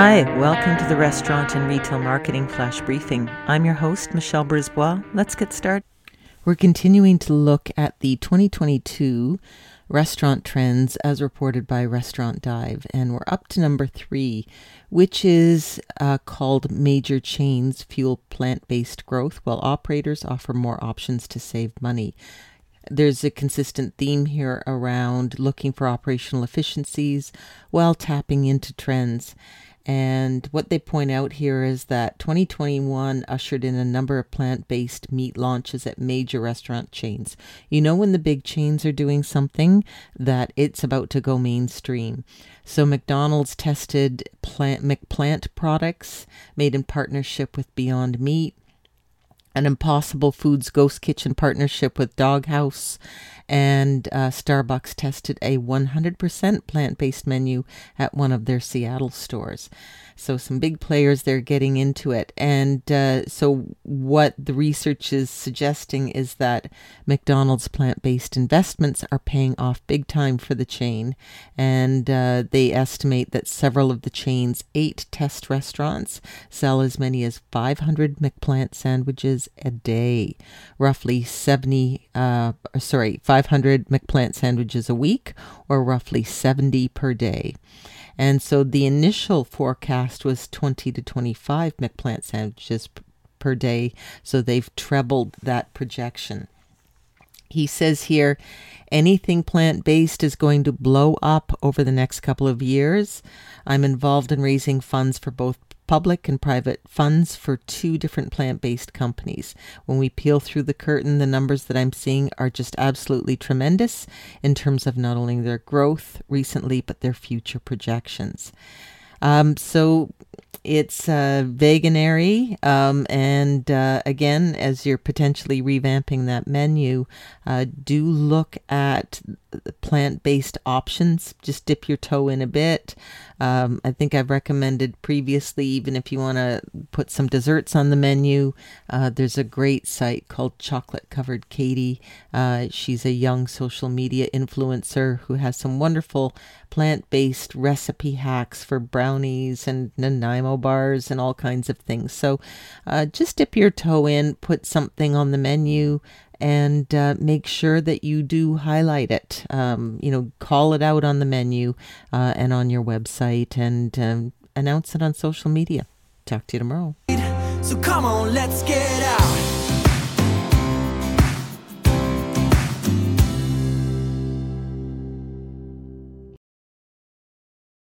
Hi, welcome to the Restaurant and Retail Marketing Flash Briefing. I'm your host, Michelle Brisbois. Let's get started. We're continuing to look at the 2022 restaurant trends as reported by Restaurant Dive, and we're up to number three, which is uh, called Major Chains Fuel Plant Based Growth, while operators offer more options to save money there's a consistent theme here around looking for operational efficiencies while tapping into trends. And what they point out here is that 2021 ushered in a number of plant based meat launches at major restaurant chains. You know, when the big chains are doing something, that it's about to go mainstream. So, McDonald's tested plant, McPlant products made in partnership with Beyond Meat an Impossible Foods Ghost Kitchen partnership with Dog Haus, and uh, Starbucks tested a 100% plant based menu at one of their Seattle stores. So, some big players there getting into it. And uh, so, what the research is suggesting is that McDonald's plant based investments are paying off big time for the chain. And uh, they estimate that several of the chain's eight test restaurants sell as many as 500 McPlant sandwiches a day, roughly 70, uh, sorry, 500 McPlant sandwiches a week, or roughly 70 per day. And so the initial forecast was 20 to 25 McPlant sandwiches per day. So they've trebled that projection. He says here anything plant based is going to blow up over the next couple of years. I'm involved in raising funds for both public and private funds for two different plant based companies. When we peel through the curtain, the numbers that I'm seeing are just absolutely tremendous in terms of not only their growth recently, but their future projections. Um, so it's uh, Veganuary, um, and uh, again, as you're potentially revamping that menu, uh, do look at plant-based options. Just dip your toe in a bit. Um, I think I've recommended previously, even if you want to put some desserts on the menu, uh, there's a great site called Chocolate Covered Katie. Uh, she's a young social media influencer who has some wonderful plant-based recipe hacks for brownies and Nanaimo bars and all kinds of things. So uh, just dip your toe in, put something on the menu, and uh, make sure that you do highlight it. Um, you know, call it out on the menu uh, and on your website and um, announce it on social media. Talk to you tomorrow. So come on, let's get out.